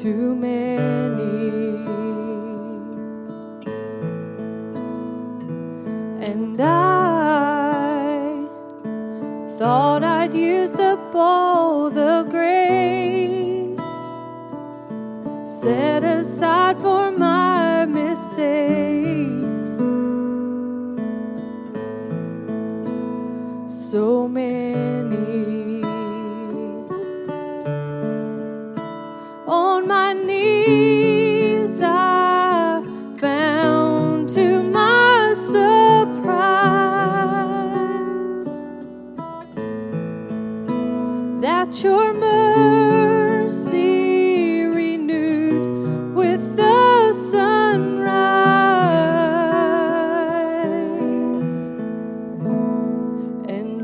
too many. And I thought I'd used up all the grace set aside for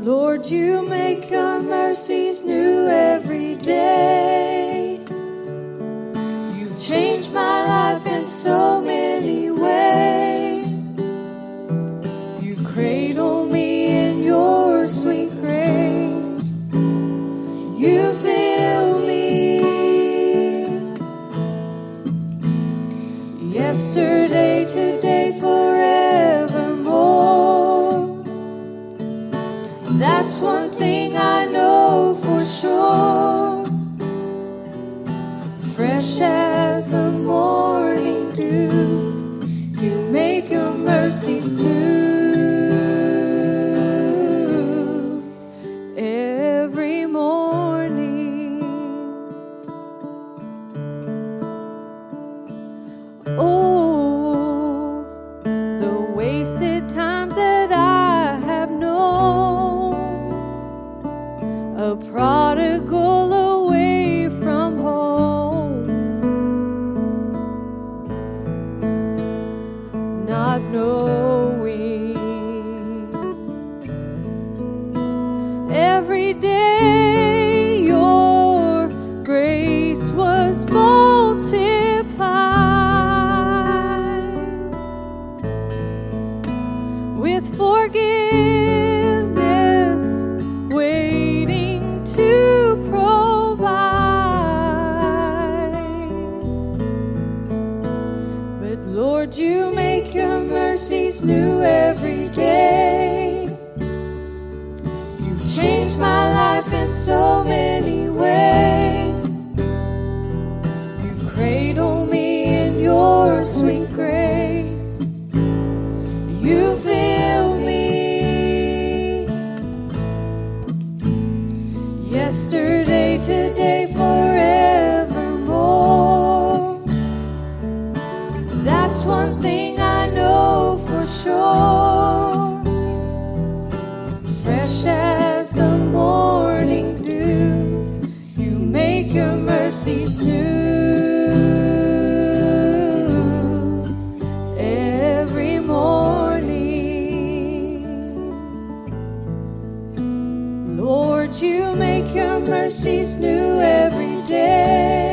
Lord, you make your mercies new every day. You've changed my prodigal away from home, not knowing. Every day your grace was multiplied. With forgiveness Lord, you make your mercies new every day. You've changed my life in so many ways. You cradle me in your sweet grace. You fill me. Yesterday, today, forevermore. Lord, you make your mercies new every day.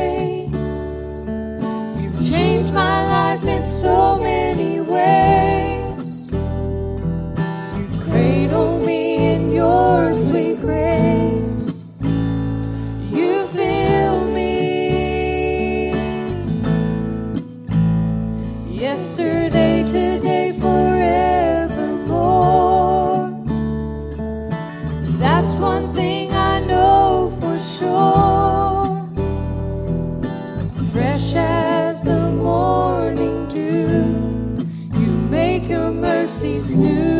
Mercies new